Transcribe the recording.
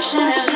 Of